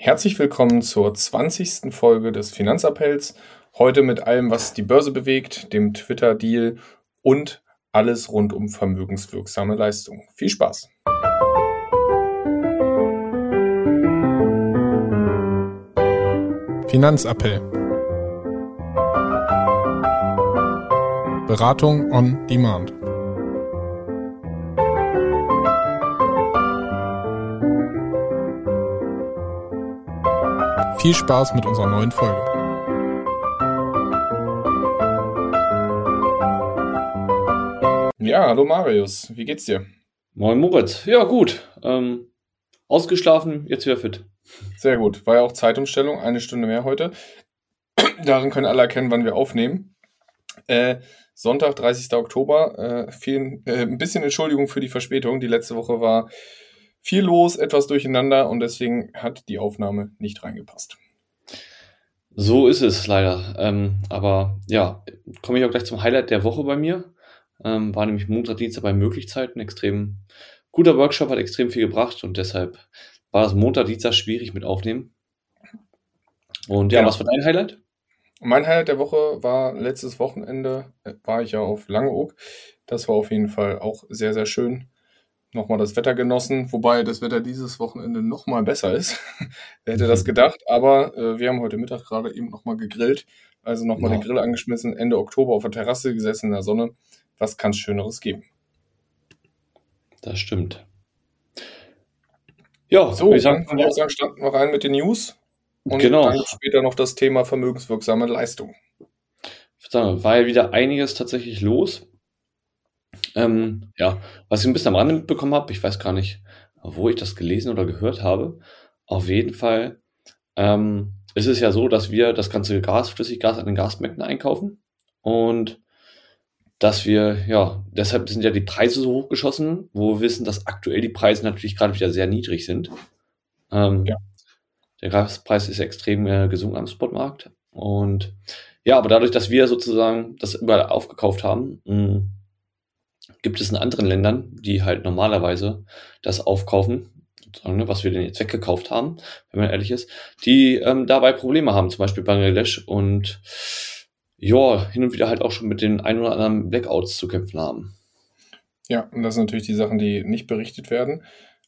Herzlich willkommen zur 20. Folge des Finanzappells. Heute mit allem, was die Börse bewegt, dem Twitter-Deal und alles rund um vermögenswirksame Leistungen. Viel Spaß! Finanzappell. Beratung on Demand. Viel Spaß mit unserer neuen Folge. Ja, hallo Marius, wie geht's dir? Moin Moritz, ja gut. Ähm, ausgeschlafen, jetzt wieder fit. Sehr gut, war ja auch Zeitumstellung, eine Stunde mehr heute. Darin können alle erkennen, wann wir aufnehmen. Äh, Sonntag, 30. Oktober. Äh, vielen, äh, ein bisschen Entschuldigung für die Verspätung. Die letzte Woche war viel los, etwas durcheinander und deswegen hat die Aufnahme nicht reingepasst. So ist es leider. Ähm, aber ja, komme ich auch gleich zum Highlight der Woche bei mir. Ähm, war nämlich Montag, Dienstag bei Möglichkeiten. Extrem guter Workshop, hat extrem viel gebracht und deshalb war das Montag, Dienstag schwierig mit aufnehmen. Und ja, genau. was war dein Highlight? Mein Highlight der Woche war letztes Wochenende, äh, war ich ja auf Langeoog. Das war auf jeden Fall auch sehr, sehr schön nochmal das Wetter genossen, wobei das Wetter dieses Wochenende nochmal besser ist. Wer hätte das mhm. gedacht? Aber äh, wir haben heute Mittag gerade eben nochmal gegrillt, also nochmal ja. den Grill angeschmissen, Ende Oktober auf der Terrasse gesessen in der Sonne. Was kann es Schöneres geben? Das stimmt. Ja, so, ich sagen, dann sagen, starten wir rein mit den News und genau. dann später noch das Thema vermögenswirksame Leistung. Ich würde sagen, war ja wieder einiges tatsächlich los. Ähm, ja, was ich ein bisschen am Rande mitbekommen habe, ich weiß gar nicht, wo ich das gelesen oder gehört habe. Auf jeden Fall ähm, ist es ja so, dass wir das ganze Gas, Flüssiggas an den Gasmärkten einkaufen und dass wir, ja, deshalb sind ja die Preise so hochgeschossen, wo wir wissen, dass aktuell die Preise natürlich gerade wieder sehr niedrig sind. Ähm, ja. Der Gaspreis ist extrem äh, gesunken am Spotmarkt. Und ja, aber dadurch, dass wir sozusagen das überall aufgekauft haben, mh, gibt es in anderen Ländern, die halt normalerweise das aufkaufen, ne, was wir denn jetzt weggekauft haben, wenn man ehrlich ist, die ähm, dabei Probleme haben, zum Beispiel Bangladesch und ja, hin und wieder halt auch schon mit den ein oder anderen Blackouts zu kämpfen haben. Ja, und das sind natürlich die Sachen, die nicht berichtet werden.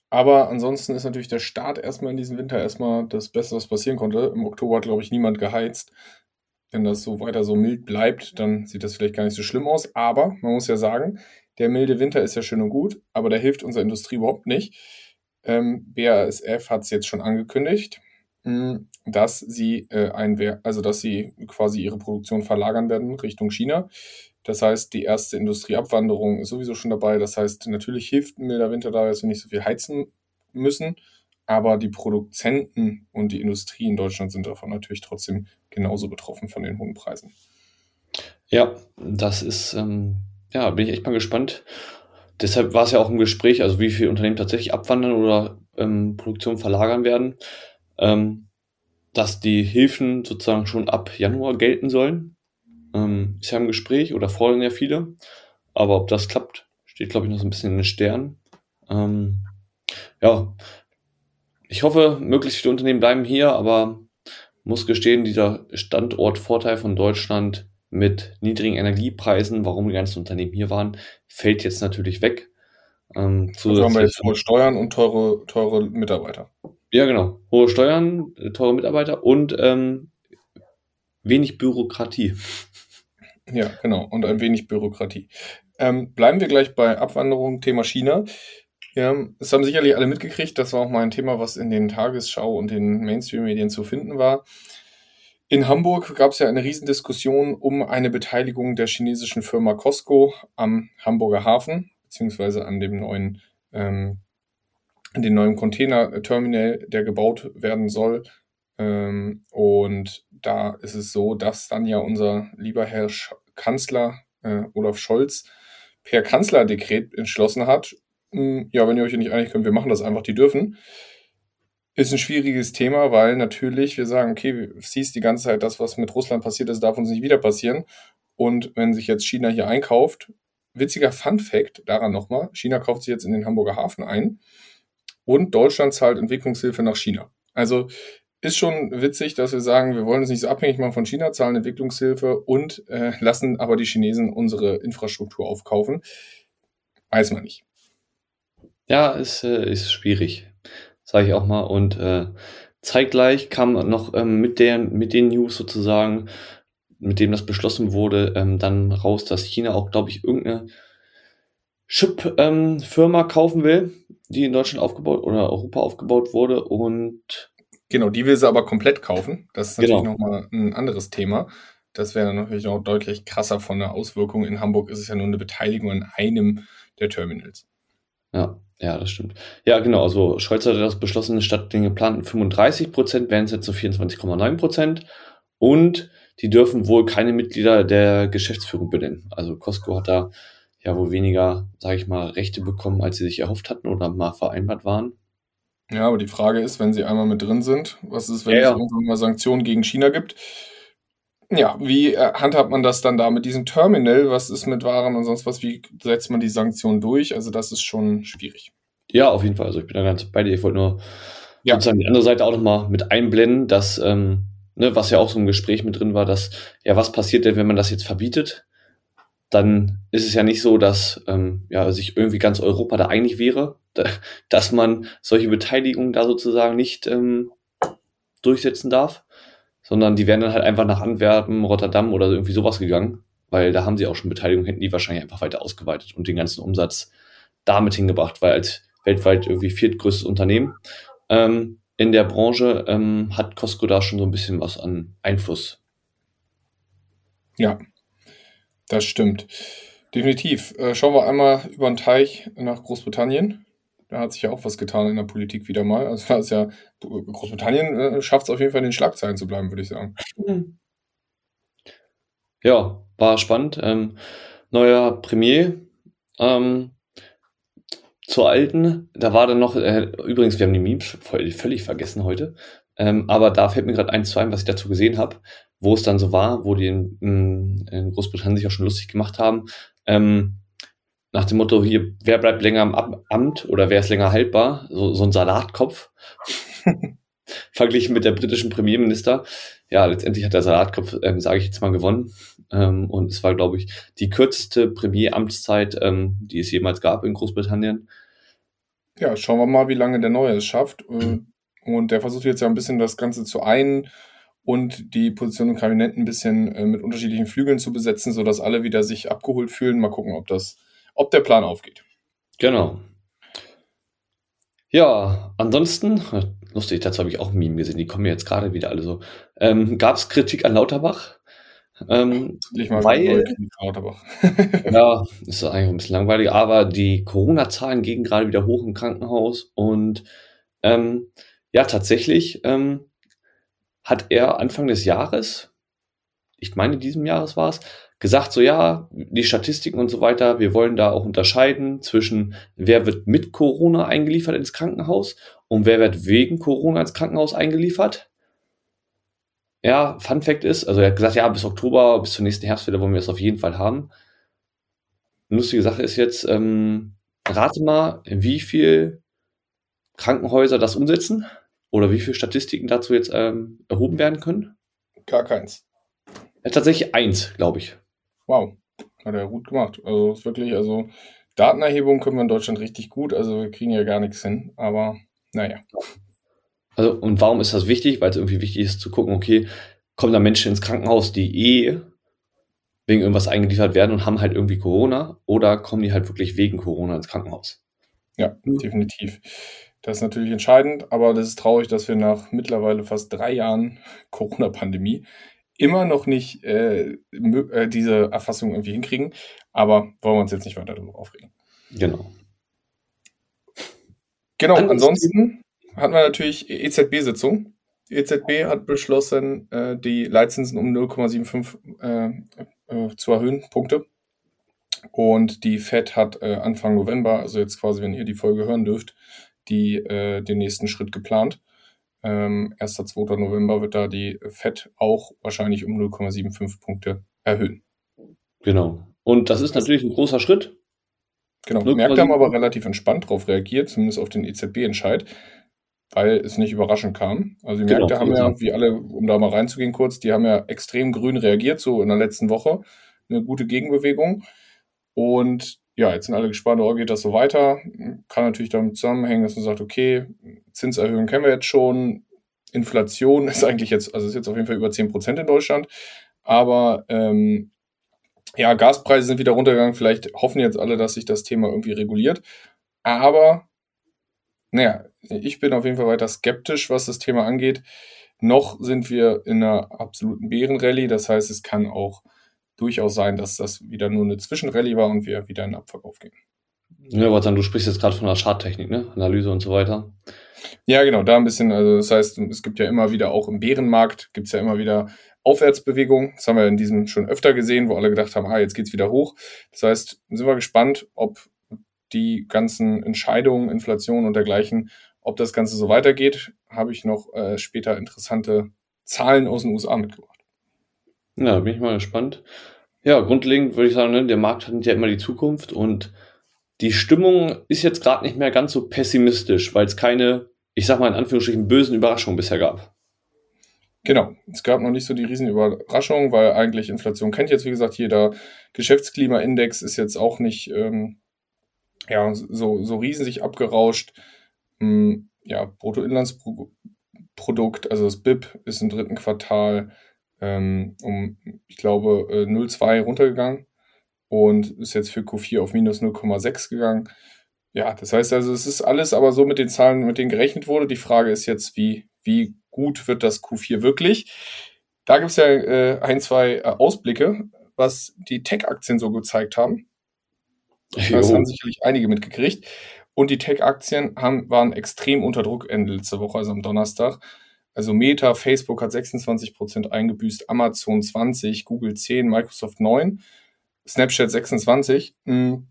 Aber ansonsten ist natürlich der Start erstmal in diesem Winter erstmal das Beste, was passieren konnte. Im Oktober hat, glaube ich, niemand geheizt. Wenn das so weiter so mild bleibt, dann sieht das vielleicht gar nicht so schlimm aus. Aber man muss ja sagen, der milde Winter ist ja schön und gut, aber der hilft unserer Industrie überhaupt nicht. Ähm, BASF hat es jetzt schon angekündigt, hm, dass sie äh, ein, also dass sie quasi ihre Produktion verlagern werden Richtung China. Das heißt, die erste Industrieabwanderung ist sowieso schon dabei. Das heißt, natürlich hilft ein milder Winter dabei, dass wir nicht so viel heizen müssen. Aber die Produzenten und die Industrie in Deutschland sind davon natürlich trotzdem genauso betroffen von den hohen Preisen. Ja, das ist ähm, ja, bin ich echt mal gespannt. Deshalb war es ja auch im Gespräch, also wie viele Unternehmen tatsächlich abwandern oder ähm, Produktion verlagern werden, ähm, dass die Hilfen sozusagen schon ab Januar gelten sollen. Ähm, ist ja im Gespräch oder fordern ja viele. Aber ob das klappt, steht, glaube ich, noch so ein bisschen in den Sternen. Ähm, ja, ich hoffe, möglichst viele Unternehmen bleiben hier, aber muss gestehen, dieser Standortvorteil von Deutschland mit niedrigen Energiepreisen, warum die ganzen Unternehmen hier waren, fällt jetzt natürlich weg. Ähm, also haben wir jetzt hohe Steuern und teure, teure Mitarbeiter. Ja, genau. Hohe Steuern, teure Mitarbeiter und ähm, wenig Bürokratie. Ja, genau. Und ein wenig Bürokratie. Ähm, bleiben wir gleich bei Abwanderung, Thema China. Ja, es haben sicherlich alle mitgekriegt. Das war auch mal ein Thema, was in den Tagesschau und den Mainstream-Medien zu finden war. In Hamburg gab es ja eine Riesendiskussion um eine Beteiligung der chinesischen Firma Costco am Hamburger Hafen, beziehungsweise an dem neuen, ähm, den neuen Containerterminal, der gebaut werden soll. Ähm, und da ist es so, dass dann ja unser lieber Herr Sch Kanzler äh, Olaf Scholz per Kanzlerdekret entschlossen hat, ja, wenn ihr euch nicht einig könnt, wir machen das einfach, die dürfen. Ist ein schwieriges Thema, weil natürlich wir sagen, okay, siehst die ganze Zeit, das, was mit Russland passiert ist, darf uns nicht wieder passieren. Und wenn sich jetzt China hier einkauft, witziger Fun Fact daran nochmal, China kauft sich jetzt in den Hamburger Hafen ein und Deutschland zahlt Entwicklungshilfe nach China. Also ist schon witzig, dass wir sagen, wir wollen uns nicht so abhängig machen von China, zahlen Entwicklungshilfe und äh, lassen aber die Chinesen unsere Infrastruktur aufkaufen. Weiß man nicht. Ja, ist, äh, ist schwierig, sage ich auch mal. Und äh, zeitgleich kam noch ähm, mit, der, mit den News sozusagen, mit dem das beschlossen wurde, ähm, dann raus, dass China auch, glaube ich, irgendeine Chip-Firma ähm, kaufen will, die in Deutschland aufgebaut oder Europa aufgebaut wurde und Genau, die will sie aber komplett kaufen. Das ist natürlich genau. nochmal ein anderes Thema. Das wäre natürlich noch deutlich krasser von der Auswirkung. In Hamburg ist es ja nur eine Beteiligung an einem der Terminals. Ja, ja, das stimmt. Ja, genau. Also Scholz hatte das beschlossen, statt den geplanten 35 Prozent wären es jetzt so 24,9 Prozent. Und die dürfen wohl keine Mitglieder der Geschäftsführung benennen. Also Costco hat da ja wohl weniger, sage ich mal, Rechte bekommen, als sie sich erhofft hatten oder mal vereinbart waren. Ja, aber die Frage ist, wenn sie einmal mit drin sind, was ist, wenn ja, es irgendwann mal Sanktionen gegen China gibt? Ja, wie äh, handhabt man das dann da mit diesem Terminal? Was ist mit Waren und sonst was? Wie setzt man die Sanktionen durch? Also das ist schon schwierig. Ja, auf jeden Fall. Also ich bin da ganz bei dir. Ich wollte nur ja. sozusagen die andere Seite auch nochmal mit einblenden, dass, ähm, ne, was ja auch so im Gespräch mit drin war, dass, ja, was passiert denn, wenn man das jetzt verbietet? Dann ist es ja nicht so, dass ähm, ja, sich irgendwie ganz Europa da einig wäre, dass man solche Beteiligungen da sozusagen nicht ähm, durchsetzen darf, sondern die wären dann halt einfach nach Antwerpen, Rotterdam oder irgendwie sowas gegangen, weil da haben sie auch schon Beteiligung, hätten die wahrscheinlich einfach weiter ausgeweitet und den ganzen Umsatz damit hingebracht, weil als weltweit irgendwie viertgrößtes Unternehmen ähm, in der Branche ähm, hat Costco da schon so ein bisschen was an Einfluss. Ja, das stimmt. Definitiv. Äh, schauen wir einmal über den Teich nach Großbritannien. Da hat sich ja auch was getan in der Politik wieder mal. Also da ist ja, Großbritannien äh, schafft es auf jeden Fall in den Schlagzeilen zu bleiben, würde ich sagen. Ja, war spannend. Ähm, neuer Premier ähm, zur alten, da war dann noch, äh, übrigens, wir haben die Memes voll, völlig vergessen heute, ähm, aber da fällt mir gerade eins zu ein, was ich dazu gesehen habe, wo es dann so war, wo die in, in, Großbritannien sich auch schon lustig gemacht haben. Ähm, nach dem Motto hier, wer bleibt länger am Amt oder wer ist länger haltbar? So, so ein Salatkopf. Verglichen mit der britischen Premierminister. Ja, letztendlich hat der Salatkopf, ähm, sage ich jetzt mal, gewonnen. Ähm, und es war, glaube ich, die kürzeste Premieramtszeit, ähm, die es jemals gab in Großbritannien. Ja, schauen wir mal, wie lange der Neue es schafft. Äh, und der versucht jetzt ja ein bisschen das Ganze zu ein und die Position im Kabinett ein bisschen äh, mit unterschiedlichen Flügeln zu besetzen, sodass alle wieder sich abgeholt fühlen. Mal gucken, ob das ob der Plan aufgeht. Genau. Ja, ansonsten, lustig, dazu habe ich auch ein Meme gesehen, die kommen jetzt gerade wieder alle so. Ähm, Gab es Kritik an Lauterbach? Ähm, weil, Lauterbach. ja, ist eigentlich ein bisschen langweilig, aber die Corona-Zahlen gehen gerade wieder hoch im Krankenhaus und ähm, ja, tatsächlich ähm, hat er Anfang des Jahres, ich meine diesem Jahres war es, gesagt, so ja, die Statistiken und so weiter, wir wollen da auch unterscheiden zwischen, wer wird mit Corona eingeliefert ins Krankenhaus und wer wird wegen Corona ins Krankenhaus eingeliefert. Ja, Fun Fact ist, also er hat gesagt, ja, bis Oktober, bis zur nächsten Herbstwelle wollen wir es auf jeden Fall haben. Eine lustige Sache ist jetzt, ähm, rate mal, wie viel Krankenhäuser das umsetzen oder wie viele Statistiken dazu jetzt ähm, erhoben werden können? Gar keins. Ja, tatsächlich eins, glaube ich. Wow, hat er gut gemacht. Also ist wirklich, also Datenerhebung können wir in Deutschland richtig gut, also wir kriegen ja gar nichts hin, aber naja. Also, und warum ist das wichtig? Weil es irgendwie wichtig ist zu gucken, okay, kommen da Menschen ins Krankenhaus, die eh wegen irgendwas eingeliefert werden und haben halt irgendwie Corona oder kommen die halt wirklich wegen Corona ins Krankenhaus? Ja, definitiv. Das ist natürlich entscheidend, aber das ist traurig, dass wir nach mittlerweile fast drei Jahren Corona-Pandemie immer noch nicht äh, äh, diese Erfassung irgendwie hinkriegen. Aber wollen wir uns jetzt nicht weiter darüber aufregen. Genau. Genau, ansonsten hatten wir natürlich EZB-Sitzung. Die EZB hat beschlossen, äh, die Leitzinsen um 0,75 äh, zu erhöhen, Punkte. Und die Fed hat Anfang November, also jetzt quasi, wenn ihr die Folge hören dürft, die, den nächsten Schritt geplant. Ähm, 1. 2. November wird da die FED auch wahrscheinlich um 0,75 Punkte erhöhen. Genau. Und das ist natürlich ein großer Schritt. Genau. Die Märkte haben aber relativ entspannt darauf reagiert, zumindest auf den EZB-Entscheid. weil es nicht überraschend kam. Also die Märkte genau, haben ja, wie alle, um da mal reinzugehen kurz, die haben ja extrem grün reagiert, so in der letzten Woche. Eine gute Gegenbewegung. Und ja, jetzt sind alle gespannt, oh, geht das so weiter? Kann natürlich damit zusammenhängen, dass man sagt, okay, Zinserhöhung kennen wir jetzt schon, Inflation ist eigentlich jetzt, also ist jetzt auf jeden Fall über 10% in Deutschland, aber ähm, ja, Gaspreise sind wieder runtergegangen, vielleicht hoffen jetzt alle, dass sich das Thema irgendwie reguliert, aber naja, ich bin auf jeden Fall weiter skeptisch, was das Thema angeht. Noch sind wir in einer absoluten Bärenrallye, das heißt, es kann auch durchaus sein, dass das wieder nur eine Zwischenrallye war und wir wieder in den Abverkauf gehen. Ja, dann, du sprichst jetzt gerade von der Charttechnik, ne? Analyse und so weiter. Ja, genau, da ein bisschen, also das heißt, es gibt ja immer wieder auch im Bärenmarkt, gibt es ja immer wieder Aufwärtsbewegungen. Das haben wir in diesem schon öfter gesehen, wo alle gedacht haben, ah, jetzt geht's wieder hoch. Das heißt, sind wir gespannt, ob die ganzen Entscheidungen, Inflation und dergleichen, ob das Ganze so weitergeht, habe ich noch äh, später interessante Zahlen aus den USA mitgebracht. Ja, bin ich mal gespannt. Ja, grundlegend würde ich sagen, ne, der Markt hat ja immer die Zukunft und die Stimmung ist jetzt gerade nicht mehr ganz so pessimistisch, weil es keine, ich sag mal in Anführungsstrichen, bösen Überraschungen bisher gab. Genau, es gab noch nicht so die riesen Überraschungen, weil eigentlich Inflation kennt jetzt, wie gesagt, jeder Geschäftsklimaindex ist jetzt auch nicht ähm, ja, so, so riesig abgerauscht. Hm, ja, Bruttoinlandsprodukt, also das BIP ist im dritten Quartal ähm, um, ich glaube, äh, 0,2 runtergegangen und ist jetzt für Q4 auf minus 0,6 gegangen. Ja, das heißt also, es ist alles aber so mit den Zahlen, mit denen gerechnet wurde. Die Frage ist jetzt, wie, wie gut wird das Q4 wirklich? Da gibt es ja äh, ein, zwei äh, Ausblicke, was die Tech-Aktien so gezeigt haben. Das haben sicherlich einige mitgekriegt. Und die Tech-Aktien waren extrem unter Druck Ende letzte Woche, also am Donnerstag. Also Meta, Facebook hat 26% eingebüßt, Amazon 20, Google 10, Microsoft 9, Snapchat 26. Mh, hm,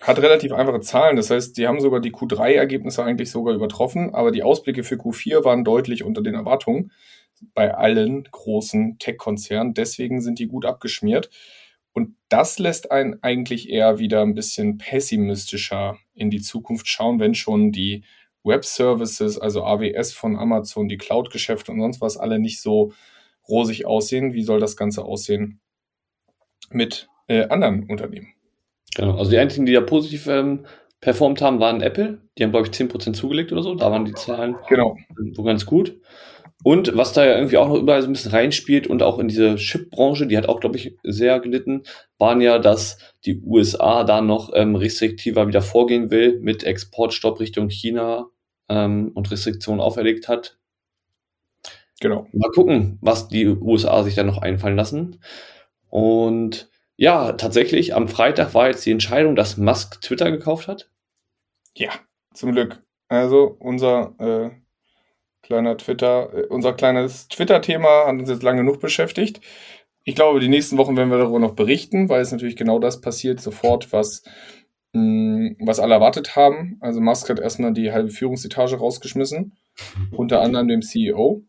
hat relativ einfache Zahlen. Das heißt, die haben sogar die Q3-Ergebnisse eigentlich sogar übertroffen, aber die Ausblicke für Q4 waren deutlich unter den Erwartungen bei allen großen Tech-Konzernen. Deswegen sind die gut abgeschmiert. Und das lässt einen eigentlich eher wieder ein bisschen pessimistischer in die Zukunft schauen, wenn schon die Web-Services, also AWS von Amazon, die Cloud-Geschäfte und sonst was alle nicht so rosig aussehen. Wie soll das Ganze aussehen mit äh, anderen Unternehmen? Genau, also die einzigen, die da positiv ähm, performt haben, waren Apple. Die haben, glaube ich, 10% zugelegt oder so. Da waren die Zahlen genau. so ganz gut. Und was da ja irgendwie auch noch überall so ein bisschen reinspielt und auch in diese Chip-Branche, die hat auch, glaube ich, sehr gelitten, waren ja, dass die USA da noch ähm, restriktiver wieder vorgehen will mit Exportstopp Richtung China ähm, und Restriktionen auferlegt hat. Genau. Mal gucken, was die USA sich da noch einfallen lassen. Und ja, tatsächlich, am Freitag war jetzt die Entscheidung, dass Musk Twitter gekauft hat. Ja, zum Glück. Also unser äh, kleiner Twitter, äh, unser kleines Twitter-Thema hat uns jetzt lange genug beschäftigt. Ich glaube, die nächsten Wochen werden wir darüber noch berichten, weil es natürlich genau das passiert sofort, was was alle erwartet haben. Also Musk hat erstmal die halbe Führungsetage rausgeschmissen, unter anderem dem CEO.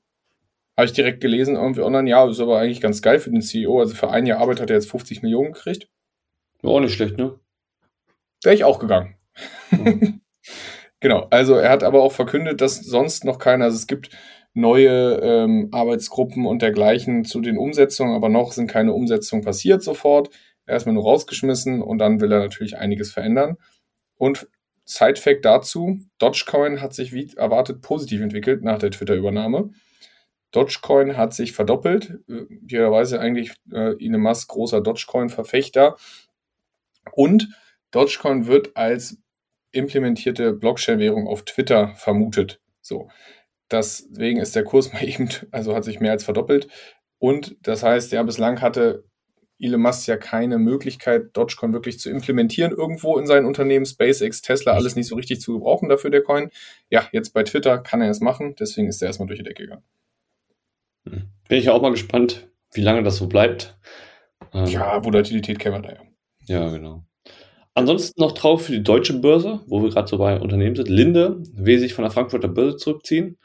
Habe ich direkt gelesen, irgendwie online, ja, ist aber eigentlich ganz geil für den CEO. Also für ein Jahr Arbeit hat er jetzt 50 Millionen gekriegt. auch nicht schlecht, ne? Wäre ich auch gegangen. Mhm. genau, also er hat aber auch verkündet, dass sonst noch keiner, also es gibt neue ähm, Arbeitsgruppen und dergleichen zu den Umsetzungen, aber noch sind keine Umsetzungen passiert sofort erstmal nur rausgeschmissen und dann will er natürlich einiges verändern. Und Side-Fact dazu: Dogecoin hat sich wie erwartet positiv entwickelt nach der Twitter-Übernahme. Dogecoin hat sich verdoppelt. Ja eigentlich äh, Elon Musk großer Dogecoin-Verfechter. Und Dogecoin wird als implementierte Blockchain-Währung auf Twitter vermutet. So. Deswegen ist der Kurs mal eben, also hat sich mehr als verdoppelt. Und das heißt, ja, bislang hatte Elon Musk ja keine Möglichkeit, Dogecoin wirklich zu implementieren irgendwo in sein Unternehmen. SpaceX, Tesla, alles nicht so richtig zu gebrauchen dafür, der Coin. Ja, jetzt bei Twitter kann er es machen, deswegen ist er erstmal durch die Decke gegangen. Hm. Bin ich auch mal gespannt, wie lange das so bleibt. Ähm, ja, Volatilität kennen wir da ja. Ja, genau. Ansonsten noch drauf für die deutsche Börse, wo wir gerade so bei Unternehmen sind. Linde will sich von der Frankfurter Börse zurückziehen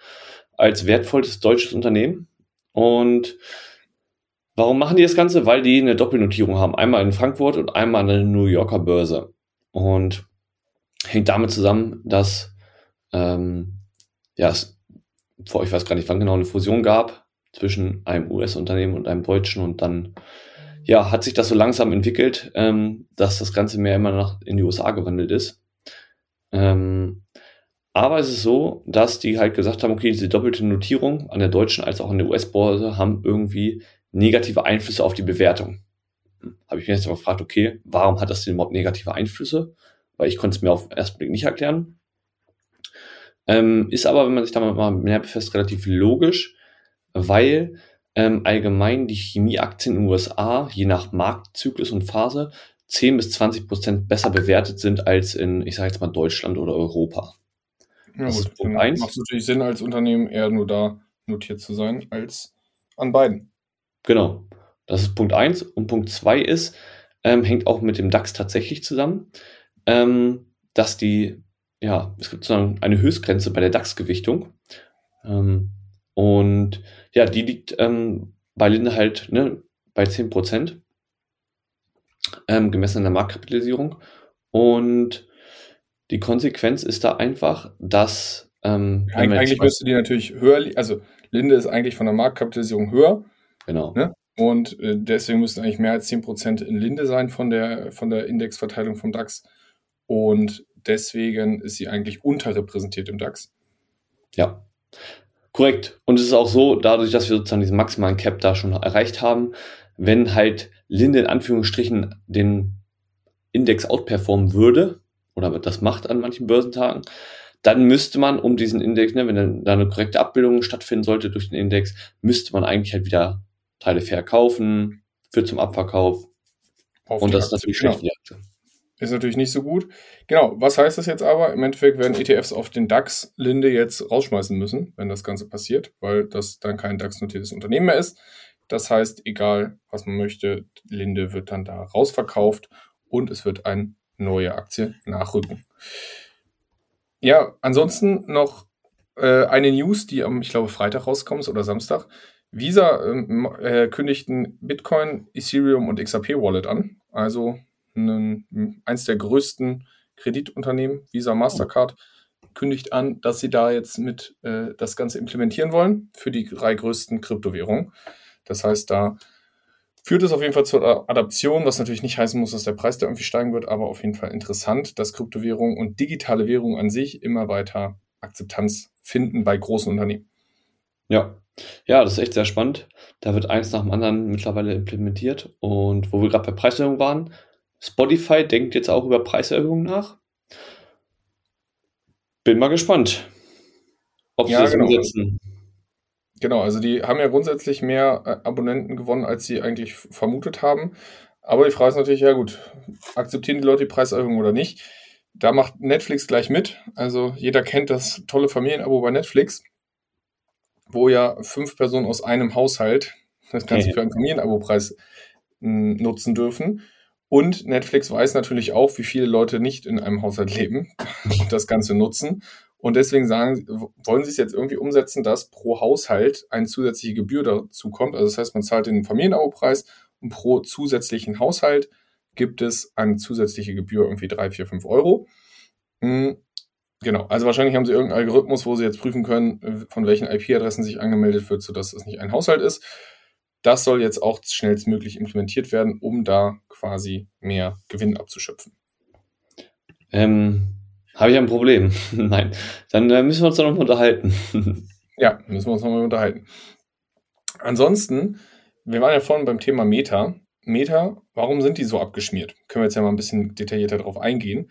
als wertvollstes deutsches Unternehmen. Und Warum machen die das Ganze? Weil die eine Doppelnotierung haben. Einmal in Frankfurt und einmal an der New Yorker Börse. Und hängt damit zusammen, dass ähm, ja, es, vor, ich weiß gar nicht, wann genau eine Fusion gab zwischen einem US-Unternehmen und einem deutschen und dann ja, hat sich das so langsam entwickelt, ähm, dass das Ganze mehr immer nach in die USA gewandelt ist. Ähm, aber es ist so, dass die halt gesagt haben, okay, diese doppelte Notierung an der deutschen als auch an der US-Börse haben irgendwie negative Einflüsse auf die Bewertung. Habe ich mir jetzt mal gefragt, okay, warum hat das denn überhaupt negative Einflüsse? Weil ich konnte es mir auf den ersten Blick nicht erklären. Ähm, ist aber, wenn man sich da mal mehr befasst, relativ logisch, weil ähm, allgemein die Chemieaktien in den USA je nach Marktzyklus und Phase 10 bis 20 Prozent besser bewertet sind als in, ich sage jetzt mal, Deutschland oder Europa. Ja, das gut, Punkt eins. Macht natürlich Sinn, als Unternehmen eher nur da notiert zu sein, als an beiden. Genau. Das ist Punkt eins Und Punkt zwei ist, ähm, hängt auch mit dem DAX tatsächlich zusammen, ähm, dass die, ja, es gibt sozusagen eine Höchstgrenze bei der DAX-Gewichtung. Ähm, und ja, die liegt ähm, bei Linde halt ne, bei 10%, ähm, gemessen an der Marktkapitalisierung. Und die Konsequenz ist da einfach, dass. Ähm, Eig eigentlich müsste die natürlich höher, also Linde ist eigentlich von der Marktkapitalisierung höher. Genau. Ne? Und äh, deswegen müssten eigentlich mehr als 10% in Linde sein von der, von der Indexverteilung vom DAX. Und deswegen ist sie eigentlich unterrepräsentiert im DAX. Ja. Korrekt. Und es ist auch so, dadurch, dass wir sozusagen diesen maximalen Cap da schon erreicht haben, wenn halt Linde in Anführungsstrichen den Index outperformen würde, oder das macht an manchen Börsentagen, dann müsste man um diesen Index, ne, wenn dann da eine korrekte Abbildung stattfinden sollte durch den Index, müsste man eigentlich halt wieder Teile verkaufen, führt zum Abverkauf. Auf und das ist natürlich schlecht genau. Ist natürlich nicht so gut. Genau, was heißt das jetzt aber? Im Endeffekt werden ETFs auf den DAX Linde jetzt rausschmeißen müssen, wenn das Ganze passiert, weil das dann kein DAX-notiertes Unternehmen mehr ist. Das heißt, egal was man möchte, Linde wird dann da rausverkauft und es wird eine neue Aktie nachrücken. Ja, ansonsten noch äh, eine News, die am, ich glaube, Freitag rauskommt oder Samstag. Visa ähm, äh, kündigten Bitcoin, Ethereum und XRP Wallet an. Also ein, eins der größten Kreditunternehmen, Visa Mastercard, kündigt an, dass sie da jetzt mit äh, das Ganze implementieren wollen für die drei größten Kryptowährungen. Das heißt, da führt es auf jeden Fall zur Adaption, was natürlich nicht heißen muss, dass der Preis da irgendwie steigen wird, aber auf jeden Fall interessant, dass Kryptowährungen und digitale Währungen an sich immer weiter Akzeptanz finden bei großen Unternehmen. Ja, ja, das ist echt sehr spannend. Da wird eins nach dem anderen mittlerweile implementiert. Und wo wir gerade bei Preiserhöhungen waren, Spotify denkt jetzt auch über Preiserhöhungen nach. Bin mal gespannt, ob sie ja, das genau. umsetzen. Genau, also die haben ja grundsätzlich mehr äh, Abonnenten gewonnen, als sie eigentlich vermutet haben. Aber die Frage ist natürlich, ja gut, akzeptieren die Leute die Preiserhöhung oder nicht? Da macht Netflix gleich mit. Also jeder kennt das tolle Familienabo bei Netflix, wo ja fünf Personen aus einem Haushalt das Ganze okay. für einen Familienabo-Preis hm, nutzen dürfen. Und Netflix weiß natürlich auch, wie viele Leute nicht in einem Haushalt leben und das Ganze nutzen. Und deswegen sagen, wollen sie es jetzt irgendwie umsetzen, dass pro Haushalt eine zusätzliche Gebühr dazu kommt. Also das heißt, man zahlt den Familienabo-Preis und pro zusätzlichen Haushalt gibt es eine zusätzliche Gebühr, irgendwie drei, vier, fünf Euro. Hm, genau, also wahrscheinlich haben sie irgendeinen Algorithmus, wo sie jetzt prüfen können, von welchen IP-Adressen sich angemeldet wird, sodass es nicht ein Haushalt ist. Das soll jetzt auch schnellstmöglich implementiert werden, um da quasi mehr Gewinn abzuschöpfen. Ähm, Habe ich ein Problem? Nein. Dann äh, müssen wir uns da noch mal unterhalten. ja, müssen wir uns noch mal unterhalten. Ansonsten, wir waren ja vorhin beim Thema Meta. Meta, warum sind die so abgeschmiert? Können wir jetzt ja mal ein bisschen detaillierter darauf eingehen.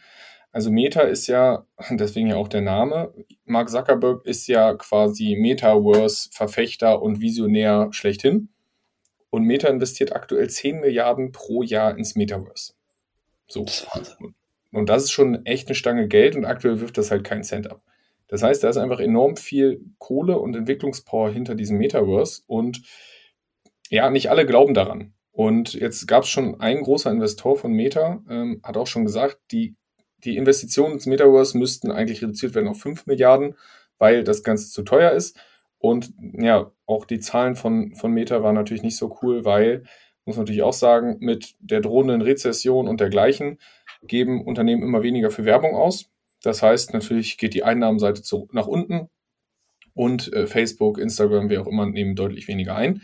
Also Meta ist ja, deswegen ja auch der Name, Mark Zuckerberg ist ja quasi Metaverse-Verfechter und Visionär schlechthin. Und Meta investiert aktuell 10 Milliarden pro Jahr ins Metaverse. So. Das ist Wahnsinn. Und das ist schon echt eine Stange Geld und aktuell wirft das halt keinen Cent ab. Das heißt, da ist einfach enorm viel Kohle und Entwicklungspower hinter diesem Metaverse und ja, nicht alle glauben daran. Und jetzt gab es schon ein großer Investor von Meta, ähm, hat auch schon gesagt, die, die Investitionen ins Metaverse müssten eigentlich reduziert werden auf 5 Milliarden, weil das Ganze zu teuer ist. Und ja, auch die Zahlen von, von Meta waren natürlich nicht so cool, weil, muss man natürlich auch sagen, mit der drohenden Rezession und dergleichen geben Unternehmen immer weniger für Werbung aus. Das heißt, natürlich geht die Einnahmenseite zu, nach unten. und äh, Facebook, Instagram, wie auch immer, nehmen deutlich weniger ein.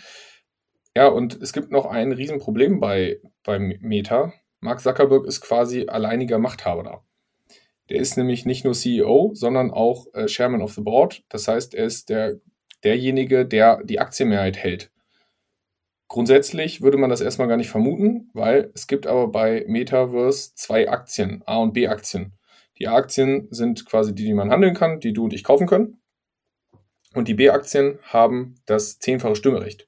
Ja, und es gibt noch ein Riesenproblem bei, bei Meta. Mark Zuckerberg ist quasi alleiniger Machthaber da. Der ist nämlich nicht nur CEO, sondern auch äh, Chairman of the Board. Das heißt, er ist der, derjenige, der die Aktienmehrheit hält. Grundsätzlich würde man das erstmal gar nicht vermuten, weil es gibt aber bei Metaverse zwei Aktien, A- und B-Aktien. Die A-Aktien sind quasi die, die man handeln kann, die du und ich kaufen können. Und die B-Aktien haben das zehnfache Stimmrecht.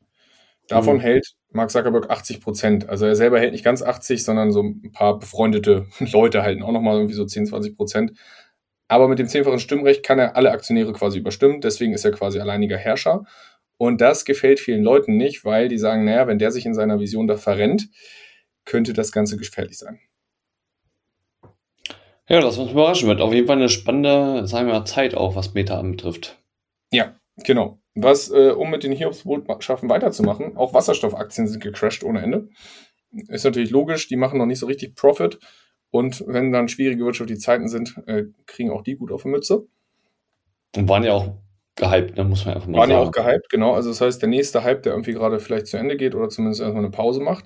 Davon mhm. hält Mark Zuckerberg 80 Prozent. Also er selber hält nicht ganz 80, sondern so ein paar befreundete Leute halten auch nochmal irgendwie so 10, 20 Prozent. Aber mit dem zehnfachen Stimmrecht kann er alle Aktionäre quasi überstimmen. Deswegen ist er quasi alleiniger Herrscher. Und das gefällt vielen Leuten nicht, weil die sagen, naja, wenn der sich in seiner Vision da verrennt, könnte das Ganze gefährlich sein. Ja, das uns überraschen wird. Auf jeden Fall eine spannende, sagen wir mal, Zeit auch, was Meta anbetrifft. Ja, genau. Was, äh, um mit den Hiobsbotschaften weiterzumachen, auch Wasserstoffaktien sind gecrashed ohne Ende. Ist natürlich logisch, die machen noch nicht so richtig Profit. Und wenn dann schwierige wirtschaftliche Zeiten sind, äh, kriegen auch die gut auf die Mütze. Und waren ja auch gehypt, ne, muss man einfach mal waren sagen. Waren ja auch gehypt, genau. Also das heißt, der nächste Hype, der irgendwie gerade vielleicht zu Ende geht oder zumindest erstmal eine Pause macht.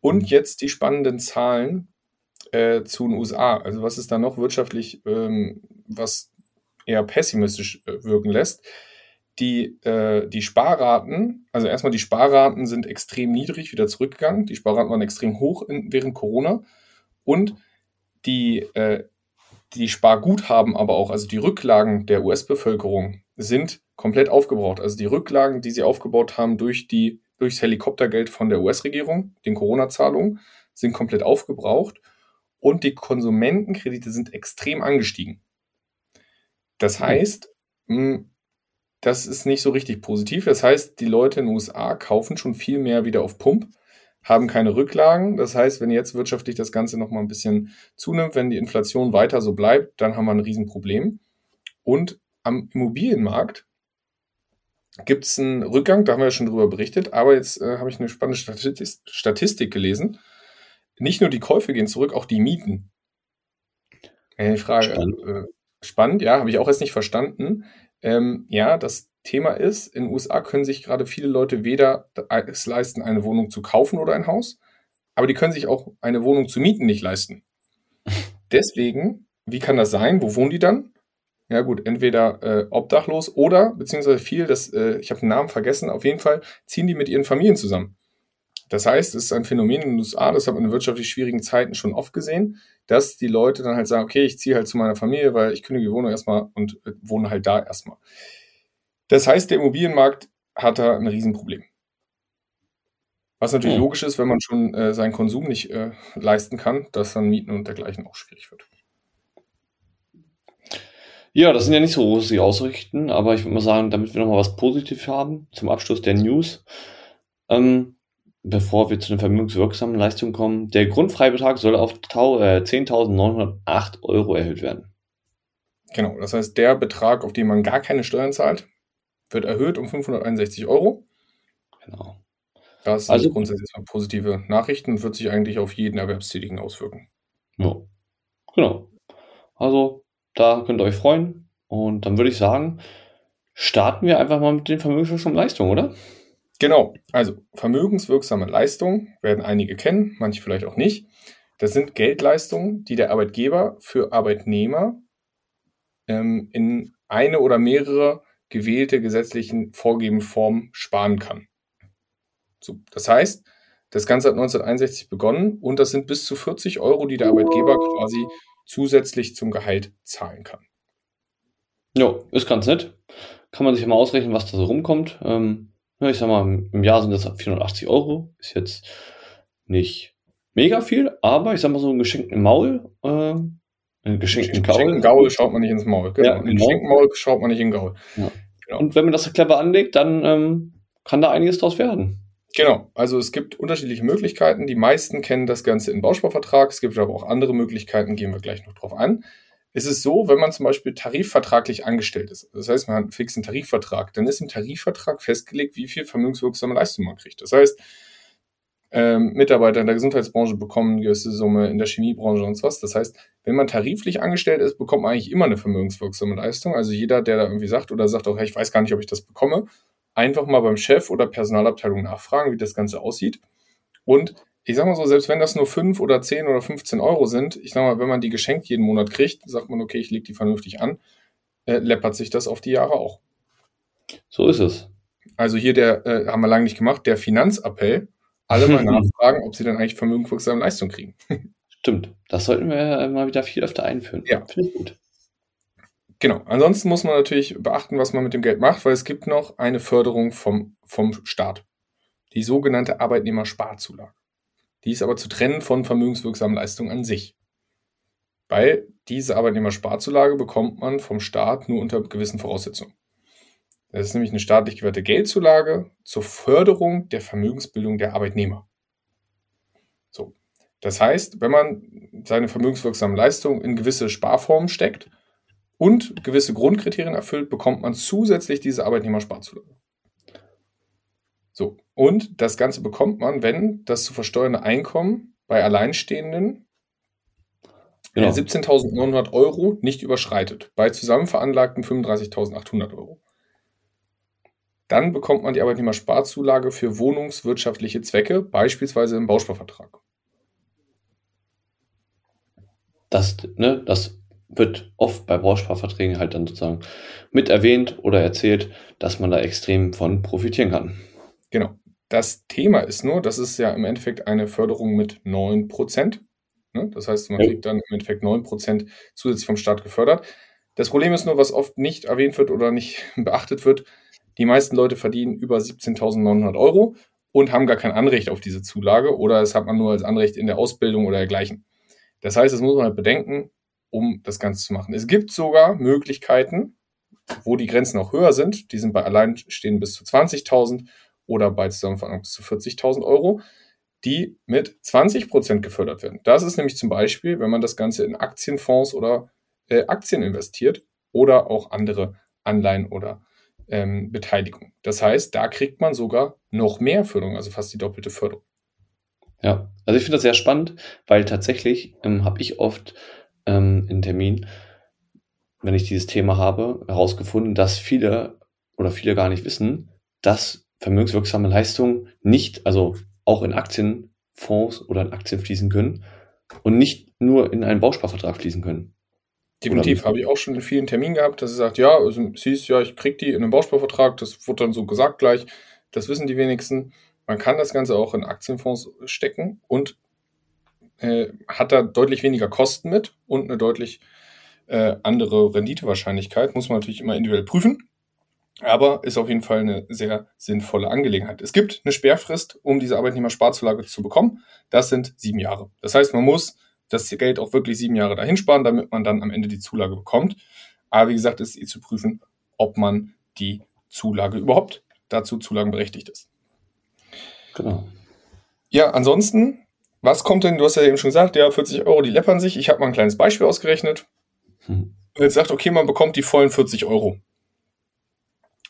Und mhm. jetzt die spannenden Zahlen äh, zu den USA. Also was ist da noch wirtschaftlich, ähm, was eher pessimistisch äh, wirken lässt? Die, äh, die Sparraten, also erstmal die Sparraten sind extrem niedrig wieder zurückgegangen. Die Sparraten waren extrem hoch in, während Corona. Und die, äh, die Sparguthaben aber auch, also die Rücklagen der US-Bevölkerung, sind komplett aufgebraucht. Also die Rücklagen, die sie aufgebaut haben durch die, durchs Helikoptergeld von der US-Regierung, den Corona-Zahlungen, sind komplett aufgebraucht und die Konsumentenkredite sind extrem angestiegen. Das mhm. heißt, hm, das ist nicht so richtig positiv. Das heißt, die Leute in den USA kaufen schon viel mehr wieder auf Pump, haben keine Rücklagen. Das heißt, wenn jetzt wirtschaftlich das Ganze nochmal ein bisschen zunimmt, wenn die Inflation weiter so bleibt, dann haben wir ein Riesenproblem. Und am Immobilienmarkt gibt es einen Rückgang, da haben wir ja schon drüber berichtet, aber jetzt äh, habe ich eine spannende Statistik, Statistik, gelesen. Nicht nur die Käufe gehen zurück, auch die Mieten. Äh, Frage, spannend. Äh, spannend, ja, habe ich auch jetzt nicht verstanden. Ähm, ja, das Thema ist, in den USA können sich gerade viele Leute weder es leisten, eine Wohnung zu kaufen oder ein Haus, aber die können sich auch eine Wohnung zu mieten nicht leisten. Deswegen, wie kann das sein? Wo wohnen die dann? Ja gut, entweder äh, obdachlos oder, beziehungsweise viel, das, äh, ich habe den Namen vergessen, auf jeden Fall ziehen die mit ihren Familien zusammen. Das heißt, es ist ein Phänomen in den USA, das hat man in wirtschaftlich schwierigen Zeiten schon oft gesehen, dass die Leute dann halt sagen, okay, ich ziehe halt zu meiner Familie, weil ich kündige die Wohnung erstmal und äh, wohne halt da erstmal. Das heißt, der Immobilienmarkt hat da ein Riesenproblem. Was natürlich hm. logisch ist, wenn man schon äh, seinen Konsum nicht äh, leisten kann, dass dann Mieten und dergleichen auch schwierig wird. Ja, das sind ja nicht so rosig ausrichten, aber ich würde mal sagen, damit wir nochmal was Positives haben, zum Abschluss der News, ähm, bevor wir zu den vermögenswirksamen Leistungen kommen, der Grundfreibetrag soll auf äh, 10.908 Euro erhöht werden. Genau, das heißt, der Betrag, auf den man gar keine Steuern zahlt, wird erhöht um 561 Euro. Genau. Das sind also, grundsätzlich positive Nachrichten und wird sich eigentlich auf jeden Erwerbstätigen auswirken. Ja, genau. Also da könnt ihr euch freuen. Und dann würde ich sagen, starten wir einfach mal mit den vermögenswirksamen Leistungen, oder? Genau, also vermögenswirksame Leistungen werden einige kennen, manche vielleicht auch nicht. Das sind Geldleistungen, die der Arbeitgeber für Arbeitnehmer ähm, in eine oder mehrere gewählte gesetzlichen vorgegebenen Formen sparen kann. So, das heißt, das Ganze hat 1961 begonnen und das sind bis zu 40 Euro, die der Arbeitgeber quasi zusätzlich zum Gehalt zahlen kann. Ja, ist ganz nett. Kann man sich mal ausrechnen, was da so rumkommt. Ähm, ich sag mal, im Jahr sind das 480 Euro. Ist jetzt nicht mega viel, aber ich sag mal so ein geschenkten Maul, äh, einen geschenkten Gaul. Geschenkten Gaul schaut man nicht ins Maul. Genau. Ja, einen geschenkten Maul schaut man nicht in Gaul. Ja. Genau. Und wenn man das clever anlegt, dann ähm, kann da einiges draus werden. Genau, also es gibt unterschiedliche Möglichkeiten. Die meisten kennen das Ganze im Bausparvertrag. Es gibt aber auch andere Möglichkeiten, gehen wir gleich noch drauf an. Es ist so, wenn man zum Beispiel tarifvertraglich angestellt ist, das heißt, man hat einen fixen Tarifvertrag, dann ist im Tarifvertrag festgelegt, wie viel vermögenswirksame Leistung man kriegt. Das heißt, ähm, Mitarbeiter in der Gesundheitsbranche bekommen eine gewisse Summe, in der Chemiebranche und so was. Das heißt, wenn man tariflich angestellt ist, bekommt man eigentlich immer eine vermögenswirksame Leistung. Also jeder, der da irgendwie sagt oder sagt auch, hey, ich weiß gar nicht, ob ich das bekomme, einfach mal beim Chef oder Personalabteilung nachfragen, wie das Ganze aussieht. Und ich sag mal so, selbst wenn das nur 5 oder 10 oder 15 Euro sind, ich sag mal, wenn man die geschenkt jeden Monat kriegt, sagt man, okay, ich lege die vernünftig an, äh, läppert sich das auf die Jahre auch. So ist es. Also hier der, äh, haben wir lange nicht gemacht, der Finanzappell, alle mal nachfragen, ob sie dann eigentlich vermögenswirksame Leistung kriegen. Stimmt. Das sollten wir mal wieder viel öfter einführen. Ja. Finde ich gut. Genau. Ansonsten muss man natürlich beachten, was man mit dem Geld macht, weil es gibt noch eine Förderung vom, vom Staat. Die sogenannte Arbeitnehmersparzulage. Die ist aber zu trennen von vermögenswirksamen Leistungen an sich. Weil diese Arbeitnehmersparzulage bekommt man vom Staat nur unter gewissen Voraussetzungen. Das ist nämlich eine staatlich gewährte Geldzulage zur Förderung der Vermögensbildung der Arbeitnehmer. So. Das heißt, wenn man seine vermögenswirksamen Leistungen in gewisse Sparformen steckt und gewisse Grundkriterien erfüllt, bekommt man zusätzlich diese Arbeitnehmersparzulage. So. Und das Ganze bekommt man, wenn das zu versteuernde Einkommen bei Alleinstehenden Genau. äh, 17.900 Euro nicht überschreitet, bei zusammen veranlagten 35.800 Euro. Dann bekommt man die Arbeitnehmersparzulage für wohnungswirtschaftliche Zwecke, beispielsweise im Bausparvertrag. Das, ne, das wird oft bei Bausparverträgen halt dann sozusagen mit erwähnt oder erzählt, dass man da extrem von profitieren kann. Genau. Das Thema ist nur, das ist ja im Endeffekt eine Förderung mit 9%. Ne? Das heißt, man kriegt dann im Endeffekt 9% zusätzlich vom Staat gefördert. Das Problem ist nur, was oft nicht erwähnt wird oder nicht beachtet wird, die meisten Leute verdienen über 17.900 Euro und haben gar kein Anrecht auf diese Zulage oder es hat man nur als Anrecht in der Ausbildung oder dergleichen. Das heißt, das muss man halt bedenken, um das Ganze zu machen. Es gibt sogar Möglichkeiten, wo die Grenzen auch höher sind. Die sind bei Alleinstehenden bis zu 20.000 oder bei Zusammenfassung bis zu 40.000 Euro, die mit 20% gefördert werden. Das ist nämlich zum Beispiel, wenn man das Ganze in Aktienfonds oder äh, Aktien investiert oder auch andere Anleihen oder ähm, Beteiligung. Das heißt, da kriegt man sogar noch mehr Förderung, also fast die doppelte Förderung. Ja, also ich finde das sehr spannend, weil tatsächlich ähm, habe ich oft ähm, in Termin, wenn ich dieses Thema habe, herausgefunden, dass viele oder viele gar nicht wissen, dass vermögenswirksame Leistungen nicht, also auch in Aktienfonds oder in Aktien fließen können und nicht nur in einen Bausparvertrag fließen können. Definitiv habe ich auch schon in vielen Terminen gehabt, dass sie sagt, ja, also hieß, ja, ich krieg die in einem Bausparvertrag, das wurde dann so gesagt gleich, das wissen die wenigsten. Man kann das Ganze auch in Aktienfonds stecken und äh, hat da deutlich weniger Kosten mit und eine deutlich äh, andere Renditewahrscheinlichkeit. Muss man natürlich immer individuell prüfen, aber ist auf jeden Fall eine sehr sinnvolle Angelegenheit. Es gibt eine Sperrfrist, um diese Arbeitnehmersparzulage zu bekommen. Das sind sieben Jahre. Das heißt, man muss das Geld auch wirklich sieben Jahre dahin sparen, damit man dann am Ende die Zulage bekommt. Aber wie gesagt, ist eh zu prüfen, ob man die Zulage überhaupt dazu zulagenberechtigt ist. Genau. Ja, ansonsten, was kommt denn, du hast ja eben schon gesagt, ja, 40 Euro, die läppern sich. Ich habe mal ein kleines Beispiel ausgerechnet. Hm. Wenn jetzt sagt, okay, man bekommt die vollen 40 Euro.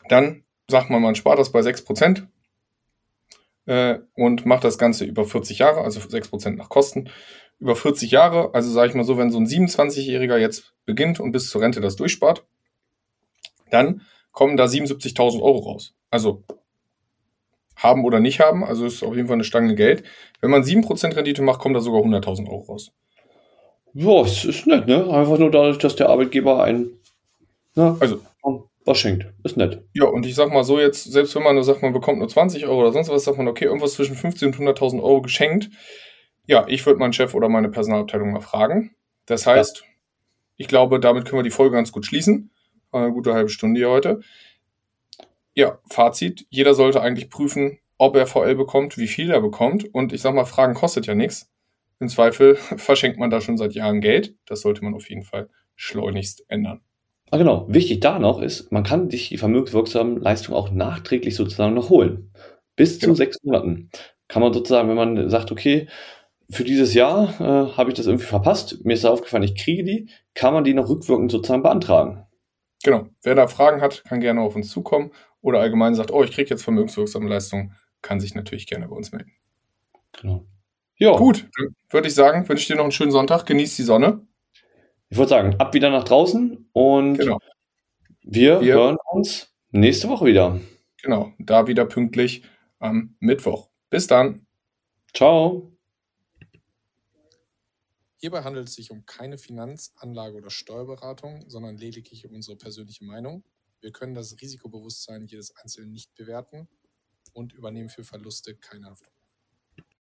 Dann sagt man, man spart das bei 6% äh, und macht das Ganze über 40 Jahre, also 6% nach Kosten. Über 40 Jahre, also sage ich mal so, wenn so ein 27-Jähriger jetzt beginnt und bis zur Rente das durchspart, dann kommen da 77.000 Euro raus. Also haben oder nicht haben, also ist auf jeden Fall eine Stange Geld. Wenn man 7% Rendite macht, kommen da sogar 100.000 Euro raus. Ja, es ist nett, ne? Einfach nur dadurch, dass der Arbeitgeber ein, na, Also was schenkt. Ist nett. Ja, und ich sag mal so jetzt, selbst wenn man nur sagt, man bekommt nur 20 Euro oder sonst was, sagt man, okay, irgendwas zwischen 15 und 100.000 Euro geschenkt. Ja, ich würde meinen Chef oder meine Personalabteilung mal fragen. Das heißt, ich glaube, damit können wir die Folge ganz gut schließen. Eine gute halbe Stunde hier heute. Ja, Fazit. Jeder sollte eigentlich prüfen, ob er VL bekommt, wie viel er bekommt. Und ich sag mal, Fragen kostet ja nichts. Im Zweifel verschenkt man da schon seit Jahren Geld. Das sollte man auf jeden Fall schleunigst ändern. Ah, genau. Wichtig da noch ist, man kann sich die vermögenswirksamen Leistungen auch nachträglich sozusagen noch holen. Bis zu Genau. sechs Monaten. Kann man sozusagen, wenn man sagt, okay, für dieses Jahr äh, habe ich das irgendwie verpasst, mir ist aufgefallen, ich kriege die, kann man die noch rückwirkend sozusagen beantragen. Genau. Wer da Fragen hat, kann gerne auf uns zukommen oder allgemein sagt, oh, ich kriege jetzt vermögenswirksame Leistungen, kann sich natürlich gerne bei uns melden. Genau. Ja. Gut, dann würde ich sagen, wünsche dir noch einen schönen Sonntag. Genieß die Sonne. Ich würde sagen, ab wieder nach draußen und Genau. wir, Wir- hören uns nächste Woche wieder. Genau, da wieder pünktlich am Mittwoch. Bis dann. Ciao. Hierbei handelt es sich um keine Finanz-, Anlage- oder Steuerberatung, sondern lediglich um unsere persönliche Meinung. Wir können das Risikobewusstsein jedes Einzelnen nicht bewerten und übernehmen für Verluste keine Haftung.